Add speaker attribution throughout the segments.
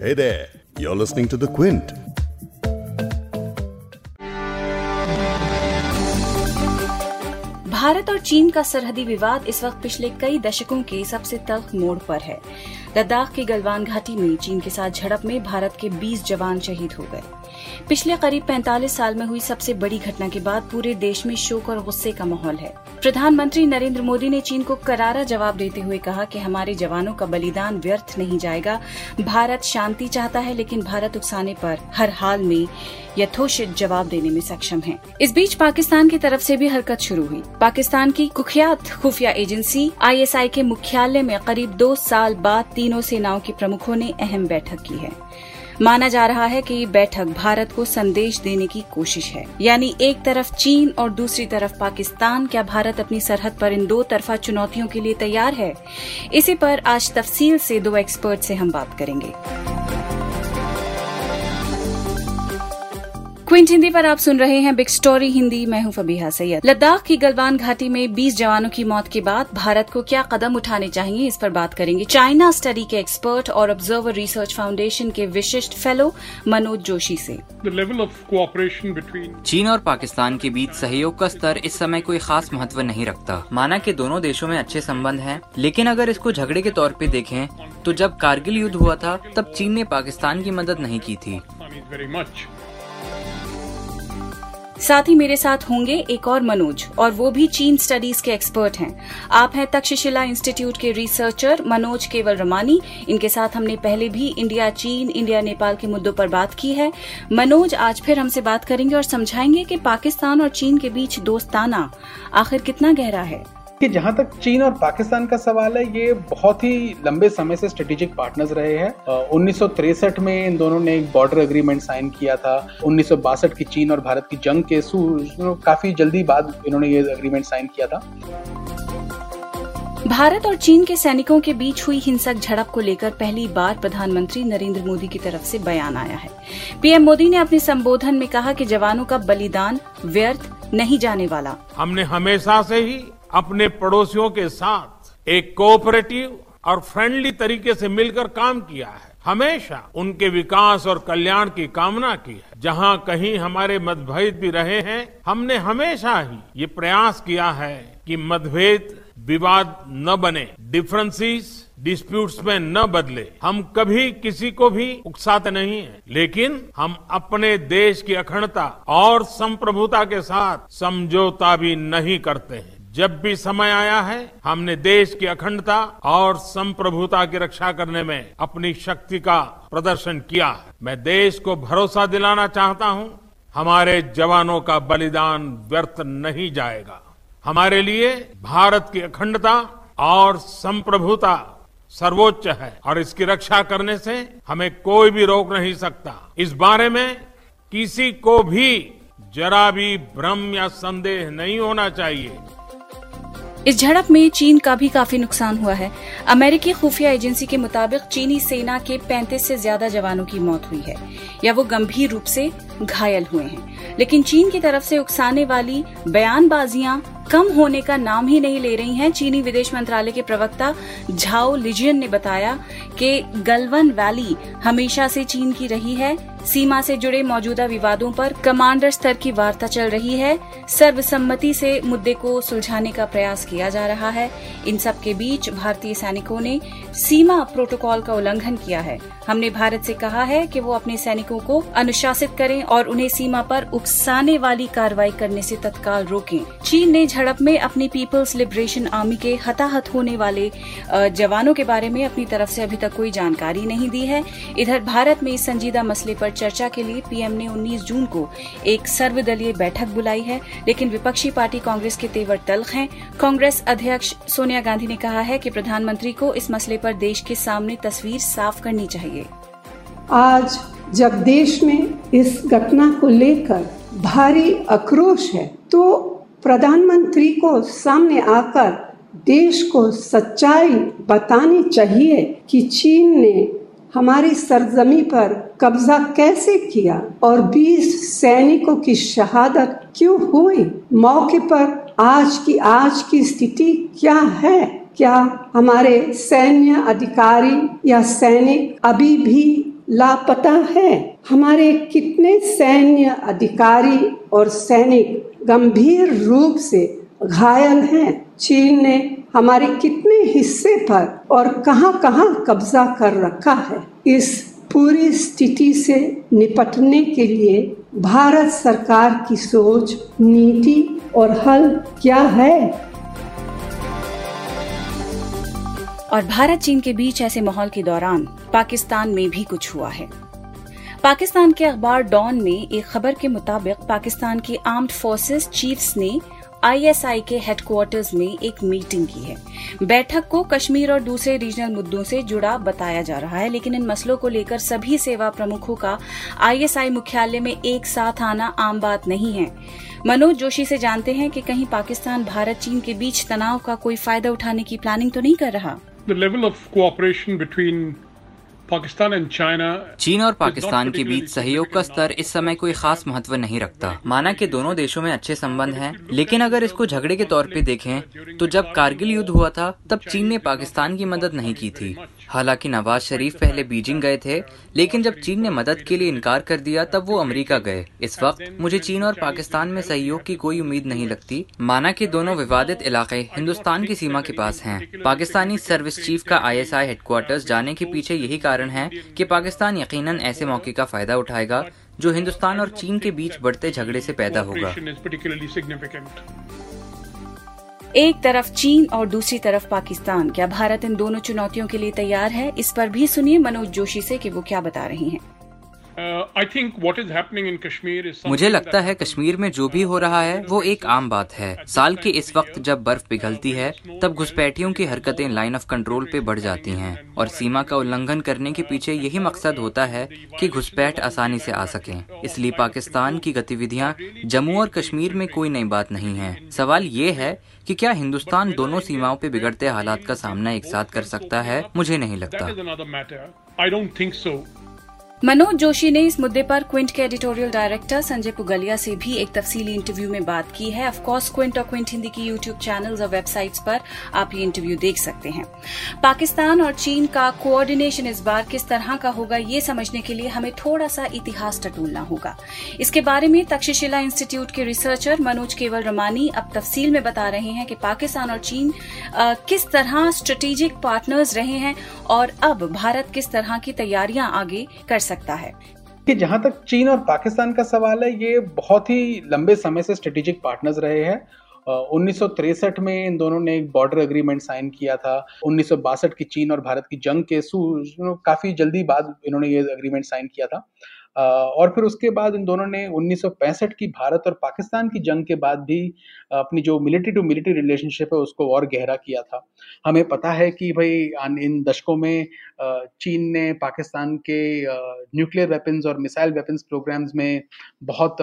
Speaker 1: Hey there, you're listening to The Quint.
Speaker 2: Bharat और चीन का सरहदी विवाद इस वक्त पिछले कई दशकों के सबसे तल्ख मोड़ पर है लद्दाख की गलवान घाटी में चीन के साथ झड़प में भारत के 20 जवान शहीद हो गए पिछले करीब 45 साल में हुई सबसे बड़ी घटना के बाद पूरे देश में शोक और गुस्से का माहौल है। प्रधानमंत्री नरेंद्र मोदी ने चीन को करारा जवाब देते हुए कहा कि हमारे जवानों का बलिदान व्यर्थ नहीं जाएगा। भारत शांति चाहता है, लेकिन भारत उकसाने पर हर हाल में यथोचित जवाब देने में सक्षम है। इस बीच पाकिस्तान की तरफ़ से भी हरकत शुरू हुई। पाकिस्तान की कुख्यात खुफिया एजेंसी आईएसआई के मुख्यालय में करीब दो साल बाद तीनों सेनाओं के प्रमुखों ने अहम बैठक की है। माना जा रहा है कि बैठक भारत को संदेश देने की कोशिश है। यानी एक तरफ़ चीन और दूसरी तरफ़ पाकिस्तान, क्या भारत अपनी सरहद पर इन दो तरफा चुनौतियों के लिए तैयार है? इसी पर आज तफसील से दो एक्सपर्ट से हम बात करेंगे। क्विंट हिंदी पर आप सुन रहे हैं बिग स्टोरी हिंदी। मैं हूँ फबीहा सैयद। लद्दाख की गलवान घाटी में 20 जवानों की मौत के बाद भारत को क्या कदम उठाने चाहिए इस पर बात करेंगे। चाइना स्टडी के एक्सपर्ट और ऑब्जर्वर रिसर्च फाउंडेशन के विशिष्ट फेलो मनोज जोशी से।
Speaker 3: चीन और पाकिस्तान के बीच सहयोग का स्तर इस समय कोई खास महत्व नहीं रखता। माना की दोनों देशों में अच्छे संबंध है लेकिन अगर इसको झगड़े के तौर पर देखें तो जब कारगिल युद्ध हुआ था तब चीन ने पाकिस्तान की मदद नहीं की थी।
Speaker 2: साथ ही मेरे साथ होंगे एक और मनोज, और वो भी चीन स्टडीज़ के एक्सपर्ट हैं। आप हैं तक्षशिला इंस्टीट्यूट के रिसर्चर मनोज केवल रमानी। इनके साथ हमने पहले भी इंडिया, चीन, इंडिया, नेपाल के मुद्दों पर बात की है। मनोज, आज फिर हमसे बात करेंगे और समझाएँगे कि पाकिस्तान और चीन के बीच दोस्ताना आखिर कितना गहरा है।
Speaker 4: कि जहाँ तक चीन और पाकिस्तान का सवाल है ये बहुत ही लंबे समय से स्ट्रेटेजिक पार्टनर्स रहे हैं। उन्नीस में इन दोनों ने एक बॉर्डर एग्रीमेंट साइन किया था। उन्नीस सौ बासठ की चीन और भारत की जंग के काफ़ी जल्दी बाद इन्होंने ये एग्रीमेंट साइन किया था।
Speaker 2: भारत और चीन के सैनिकों के बीच हुई हिंसक झड़प को लेकर पहली बार प्रधानमंत्री नरेंद्र मोदी की तरफ़ से बयान आया है। पीएम मोदी ने अपने संबोधन में कहा कि जवानों का बलिदान व्यर्थ नहीं जाने वाला।
Speaker 5: हमने हमेशा से ही अपने पड़ोसियों के साथ एक कोऑपरेटिव और फ्रेंडली तरीके से मिलकर काम किया है। हमेशा उनके विकास और कल्याण की कामना की है। जहाँ कहीं हमारे मतभेद भी रहे हैं, हमने हमेशा ही ये प्रयास किया है कि मतभेद विवाद न बने डिफरेंसेस डिस्प्यूट्स में न बदले। हम कभी किसी को भी उकसाते नहीं है, लेकिन हम अपने देश की अखंडता और संप्रभुता के साथ समझौता भी नहीं करते हैं। जब भी समय आया है, हमने देश की अखंडता और संप्रभुता की रक्षा करने में अपनी शक्ति का प्रदर्शन किया है। मैं देश को भरोसा दिलाना चाहता हूँ, हमारे जवानों का बलिदान व्यर्थ नहीं जाएगा। हमारे लिए भारत की अखंडता और संप्रभुता सर्वोच्च है और इसकी रक्षा करने से हमें कोई भी रोक नहीं सकता। इस बारे में किसी को भी जरा भी भ्रम या संदेह नहीं होना चाहिए।
Speaker 2: इस झड़प में चीन का भी काफ़ी नुकसान हुआ है। अमेरिकी खुफिया एजेंसी के मुताबिक चीनी सेना के 35 से ज़्यादा जवानों की मौत हुई है, या वो गंभीर रूप से घायल हुए हैं। लेकिन चीन की तरफ़ से उकसाने वाली बयानबाजियाँ कम होने का नाम ही नहीं ले रही हैं। चीनी विदेश मंत्रालय के प्रवक्ता झाओ लिजियन ने बताया कि गलवन वैली हमेशा से चीन की रही है सीमा से जुड़े मौजूदा विवादों पर कमांडर स्तर की वार्ता चल रही है। सर्वसम्मति से मुद्दे को सुलझाने का प्रयास किया जा रहा है। इन सब के बीच भारतीय सैनिकों ने सीमा प्रोटोकॉल का उल्लंघन किया है। हमने भारत से कहा है कि वो अपने सैनिकों को अनुशासित करें और उन्हें सीमा पर उकसाने वाली कार्रवाई करने से तत्काल रोकें। चीन ने झड़प में अपनी पीपल्स लिबरेशन आर्मी के हताहत होने वाले जवानों के बारे में अपनी तरफ़ से अभी तक कोई जानकारी नहीं दी है। इधर भारत में इस संजीदा मसले पर चर्चा के लिए पीएम ने 19 जून को एक सर्वदलीय बैठक बुलाई है, लेकिन विपक्षी पार्टी कांग्रेस के तेवर तल्ख हैं। कांग्रेस अध्यक्ष सोनिया गांधी ने कहा है कि प्रधानमंत्री को इस मसले पर देश के सामने तस्वीर साफ़ करनी चाहिए।
Speaker 6: आज जब देश में इस घटना को लेकर भारी आक्रोश है तो प्रधानमंत्री को सामने आकर देश को सच्चाई बतानी चाहिए कि चीन ने हमारी सरजमी पर कब्जा कैसे किया और 20 सैनिकों की शहादत क्यों हुई? मौके पर आज की आज की स्थिति क्या है? क्या हमारे सैन्य अधिकारी या सैनिक अभी भी लापता है? हमारे कितने सैन्य अधिकारी और सैनिक गंभीर रूप से घायल हैं चीन ने हमारे कितने हिस्से पर और कहाँ कहाँ कब्जा कर रखा है। इस पूरी स्थिति से निपटने के लिए भारत सरकार की सोच, नीति और हल क्या है?
Speaker 2: और भारत चीन के बीच ऐसे माहौल के दौरान पाकिस्तान में भी कुछ हुआ है। पाकिस्तान के अखबार डॉन में एक खबर के मुताबिक पाकिस्तान के आर्म्ड फोर्सेस चीफ्स ने आईएसआई के हेडक्वार्टर्स में एक मीटिंग की है। बैठक को कश्मीर और दूसरे रीजनल मुद्दों से जुड़ा बताया जा रहा है, लेकिन इन मसलों को लेकर सभी सेवा प्रमुखों का आईएसआई मुख्यालय में एक साथ आना आम बात नहीं है। मनोज जोशी से जानते हैं कि कहीं पाकिस्तान, भारत, चीन के बीच तनाव का कोई फ़ायदा उठाने की प्लानिंग तो नहीं कर रहा?
Speaker 7: Cooperation between Pakistan and China
Speaker 3: चीन और पाकिस्तान के बीच सहयोग का स्तर इस समय कोई खास महत्व नहीं रखता। माना कि दोनों देशों में अच्छे संबंध हैं, लेकिन अगर इसको झगड़े के तौर पे देखें तो जब कारगिल युद्ध हुआ था तब चीन ने पाकिस्तान की मदद नहीं की थी। हालाँकि नवाज़ शरीफ पहले बीजिंग गए थे लेकिन जब चीन ने मदद के लिए इनकार कर दिया तब वो अमेरिका गए। इस वक्त मुझे चीन और पाकिस्तान में सहयोग की कोई उम्मीद नहीं लगती। माना कि दोनों विवादित इलाके हिंदुस्तान की सीमा के पास हैं। पाकिस्तानी सर्विस चीफ का आई आईएसआई हेडक्वार्टर्स जाने के पीछे यही कारण है कि पाकिस्तान यकीनन ऐसे मौके का फ़ायदा उठाएगा जो हिंदुस्तान और चीन के बीच बढ़ते झगड़े से पैदा होगा.
Speaker 2: एक तरफ़ चीन और दूसरी तरफ़ पाकिस्तान। क्या भारत इन दोनों चुनौतियों के लिए तैयार है? इस पर भी सुनिए मनोज जोशी से कि वो क्या बता रही हैं।
Speaker 3: मुझे लगता है कश्मीर में जो भी हो रहा है वो एक आम बात है। साल के इस वक्त जब बर्फ़ पिघलती है तब घुसपैठियों की हरकतें लाइन ऑफ़ कंट्रोल पे बढ़ जाती हैं और सीमा का उल्लंघन करने के पीछे यही मकसद होता है कि घुसपैठ आसानी से आ सके। इसलिए पाकिस्तान की गतिविधियाँ जम्मू और कश्मीर में कोई नई बात नहीं है। सवाल ये है कि क्या हिंदुस्तान दोनों सीमाओं पे बिगड़ते हालात का सामना एक साथ कर सकता है? मुझे नहीं लगता।
Speaker 2: मनोज जोशी ने इस मुद्दे पर क्विंट के एडिटोरियल डायरेक्टर संजय पुगलिया से भी एक तफसीली इंटरव्यू में बात की है। ऑफकोर्स क्विंट और क्विंट हिंदी की यूट्यूब चैनल्स और वेबसाइट्स पर आप ये इंटरव्यू देख सकते हैं। पाकिस्तान और चीन का कोऑर्डिनेशन इस बार किस तरह का होगा, ये समझने के लिए हमें थोड़ा सा इतिहास टटोलना होगा। इसके बारे में तक्षशिला इंस्टीट्यूट के रिसर्चर मनोज केवल रमानी अब तफसील में बता रहे हैं कि पाकिस्तान और चीन किस तरह स्ट्रेटेजिक पार्टनर्स रहे हैं और अब भारत किस तरह की तैयारियाँ आगे कर सकता है।
Speaker 4: कि जहाँ तक चीन और पाकिस्तान का सवाल है, ये बहुत ही लंबे समय से स्ट्रेटेजिक पार्टनर्स रहे हैं। उन्नीस में इन दोनों ने एक बॉर्डर अग्रीमेंट साइन किया था। उन्नीस सौ बासठ की चीन और भारत की जंग के सू, काफ़ी जल्दी बाद इन्होंने ये एग्रीमेंट साइन किया था। और फिर उसके बाद इन दोनों ने 1965 की भारत और पाकिस्तान की जंग के बाद भी अपनी जो मिलिट्री टू मिलिट्री रिलेशनशिप है, उसको और गहरा किया था। हमें पता है कि भाई इन दशकों में चीन ने पाकिस्तान के न्यूक्लियर वेपन्स और मिसाइल वेपन्स प्रोग्राम्स में बहुत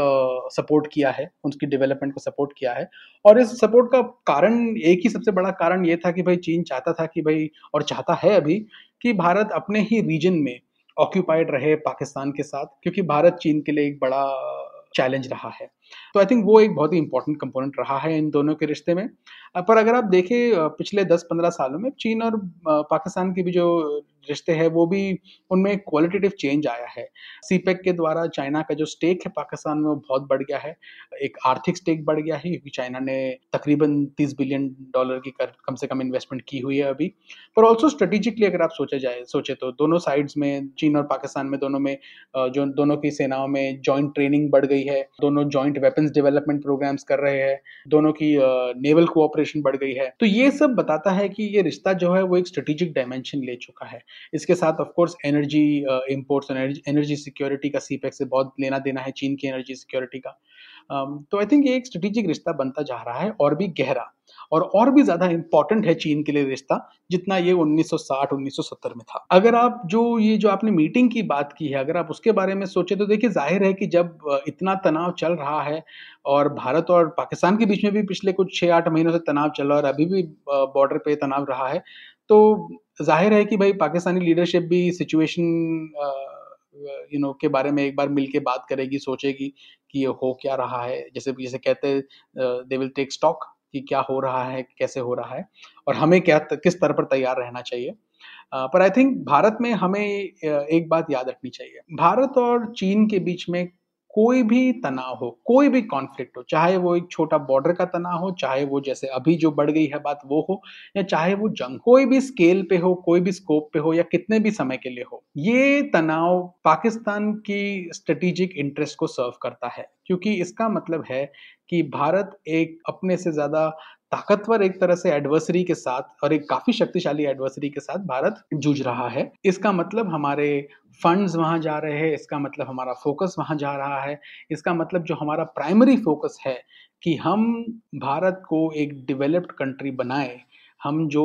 Speaker 4: सपोर्ट किया है, उसकी डेवलपमेंट को सपोर्ट किया है। और इस सपोर्ट का कारण, एक ही सबसे बड़ा कारण ये था कि भाई, चीन चाहता था कि भाई, और चाहता है अभी, कि भारत अपने ही रीजन में ऑक्यूपाइड रहे पाकिस्तान के साथ, क्योंकि भारत चीन के लिए एक बड़ा चैलेंज रहा है। तो आई थिंक वो एक बहुत ही इंपॉर्टेंट कंपोनेंट रहा है इन दोनों के रिश्ते में। पर अगर आप देखें, पिछले 10-15 सालों में चीन और पाकिस्तान की भी जो रिश्ते हैं वो भी उनमें क्वालिटेटिव चेंज आया है। सीपेक के द्वारा चाइना का जो स्टेक है पाकिस्तान में वो बहुत बढ़ गया है। एक आर्थिक स्टेक बढ़ गया है क्योंकि चाइना ने तकरीबन 30 बिलियन डॉलर की कर, कम से कम इन्वेस्टमेंट की हुई है अभी। पर ऑल्सो स्ट्रेटेजिकली अगर आप सोचा जाए सोचे तो दोनों साइड्स में चीन और पाकिस्तान में दोनों में जो दोनों की सेनाओं में जॉइंट ट्रेनिंग बढ़ गई है दोनों जॉइंट वेपन्स डेवलपमेंट प्रोग्राम्स कर रहे हैं दोनों की नेवल कोऑपरेशन बढ़ गई है। तो ये सब बताता है कि ये रिश्ता जो है वो एक स्ट्रेटेजिक डायमेंशन ले चुका है। इसके साथ ऑफ़ कोर्स एनर्जी इंपोर्ट्स और एनर्जी सिक्योरिटी का सीपेक से बहुत लेना देना है चीन की एनर्जी सिक्योरिटी का। अम, तो आई थिंक ये एक स्ट्रेटेजिक रिश्ता बनता जा रहा है और भी गहरा और और भी ज़्यादा इंपॉर्टेंट है चीन के लिए रिश्ता जितना ये 1960 1970 में था। अगर आप जो ये जो आपने मीटिंग की बात की है अगर आप उसके बारे में सोचे तो देखिए ज़ाहिर है कि जब इतना तनाव चल रहा है और भारत और पाकिस्तान के बीच में भी पिछले कुछ छः आठ महीनों से तनाव चल रहा है और अभी भी बॉर्डर पे तनाव रहा है तो ज़ाहिर है कि भाई पाकिस्तानी लीडरशिप भी सिचुएशन यू नो के बारे में एक बार मिल के बात करेगी, सोचेगी कि ये हो क्या रहा है। जैसे जैसे कहते दे विल टेक स्टॉक कि क्या हो रहा है, कैसे हो रहा है और हमें क्या किस तरह पर तैयार रहना चाहिए। पर आई थिंक भारत में हमें एक बात याद रखनी चाहिए। भारत और चीन के बीच में कोई भी तनाव हो, कोई भी कॉन्फ्लिक्ट हो, चाहे वो एक छोटा बॉर्डर का तनाव हो, चाहे वो जैसे अभी जो बढ़ गई है बात वो हो, या चाहे वो जंग, कोई भी स्केल पे हो, कोई भी स्कोप पे हो, या कितने भी समय के लिए हो, ये तनाव पाकिस्तान की स्ट्रेटेजिक इंटरेस्ट को सर्व करता है। क्योंकि इसका मतलब है कि भारत एक अपने से ज़्यादा ताकतवर एक तरह से एडवर्सरी के साथ और एक काफ़ी शक्तिशाली एडवर्सरी के साथ भारत जूझ रहा है। इसका मतलब हमारे फंड्स वहाँ जा रहे हैं इसका मतलब हमारा फोकस वहाँ जा रहा है इसका मतलब जो हमारा प्राइमरी फोकस है कि हम भारत को एक डेवलप्ड कंट्री बनाए। हम जो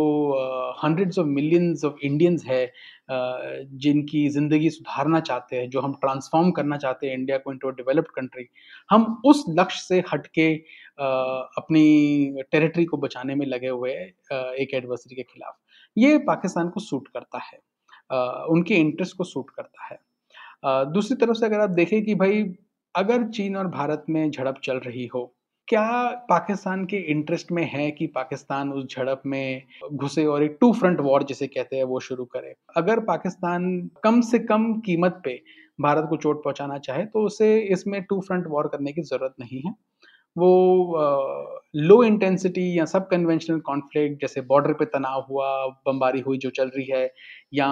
Speaker 4: hundreds of millions of Indians है uh, जिनकी ज़िंदगी सुधारना चाहते हैं जो हम ट्रांसफॉर्म करना चाहते हैं इंडिया को इंटू डेवलप्ड कंट्री हम उस लक्ष्य से हटके अपनी टेरिटरी को बचाने में लगे हुए एक एडवर्सरी के खिलाफ। ये पाकिस्तान को सूट करता है। उनके इंटरेस्ट को सूट करता है। दूसरी तरफ़ से अगर आप देखें कि भाई, अगर चीन और भारत में झड़प चल रही हो, क्या पाकिस्तान के इंटरेस्ट में है कि पाकिस्तान उस झड़प में घुसे और एक टू फ्रंट वॉर जिसे कहते हैं वो शुरू करे? अगर पाकिस्तान कम से कम कीमत पे भारत को चोट पहुंचाना चाहे तो उसे इसमें टू फ्रंट वॉर करने की ज़रूरत नहीं है। वो लो इंटेंसिटी या सब कन्वेंशनल कॉन्फ्लिक्ट जैसे बॉर्डर पे तनाव हुआ, बमबारी हुई जो चल रही है, या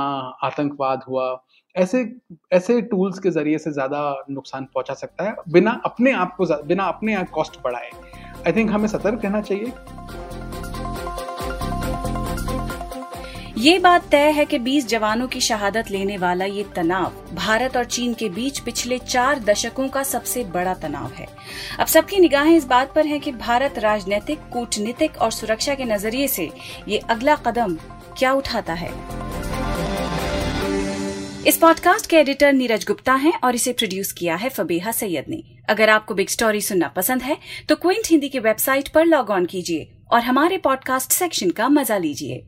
Speaker 4: आतंकवाद हुआ, ऐसे ऐसे टूल्स के ज़रिए से ज़्यादा नुकसान पहुँचा सकता है, बिना अपने आप को बिना अपने आप कॉस्ट बढ़ाए। आई थिंक हमें सतर्क रहना चाहिए।
Speaker 2: ये बात तय है कि 20 जवानों की शहादत लेने वाला ये तनाव भारत और चीन के बीच पिछले चार दशकों का सबसे बड़ा तनाव है। अब सबकी निगाहें इस बात पर हैं कि भारत राजनीतिक, कूटनीतिक और सुरक्षा के नज़रिए से ये अगला कदम क्या उठाता है। इस पॉडकास्ट के एडिटर नीरज गुप्ता हैं और इसे प्रोड्यूस किया है फबेहा सैयद ने। अगर आपको बिग स्टोरी सुनना पसंद है तो क्विंट हिंदी की वेबसाइट पर लॉग ऑन कीजिए और हमारे पॉडकास्ट सेक्शन का मज़ा लीजिए।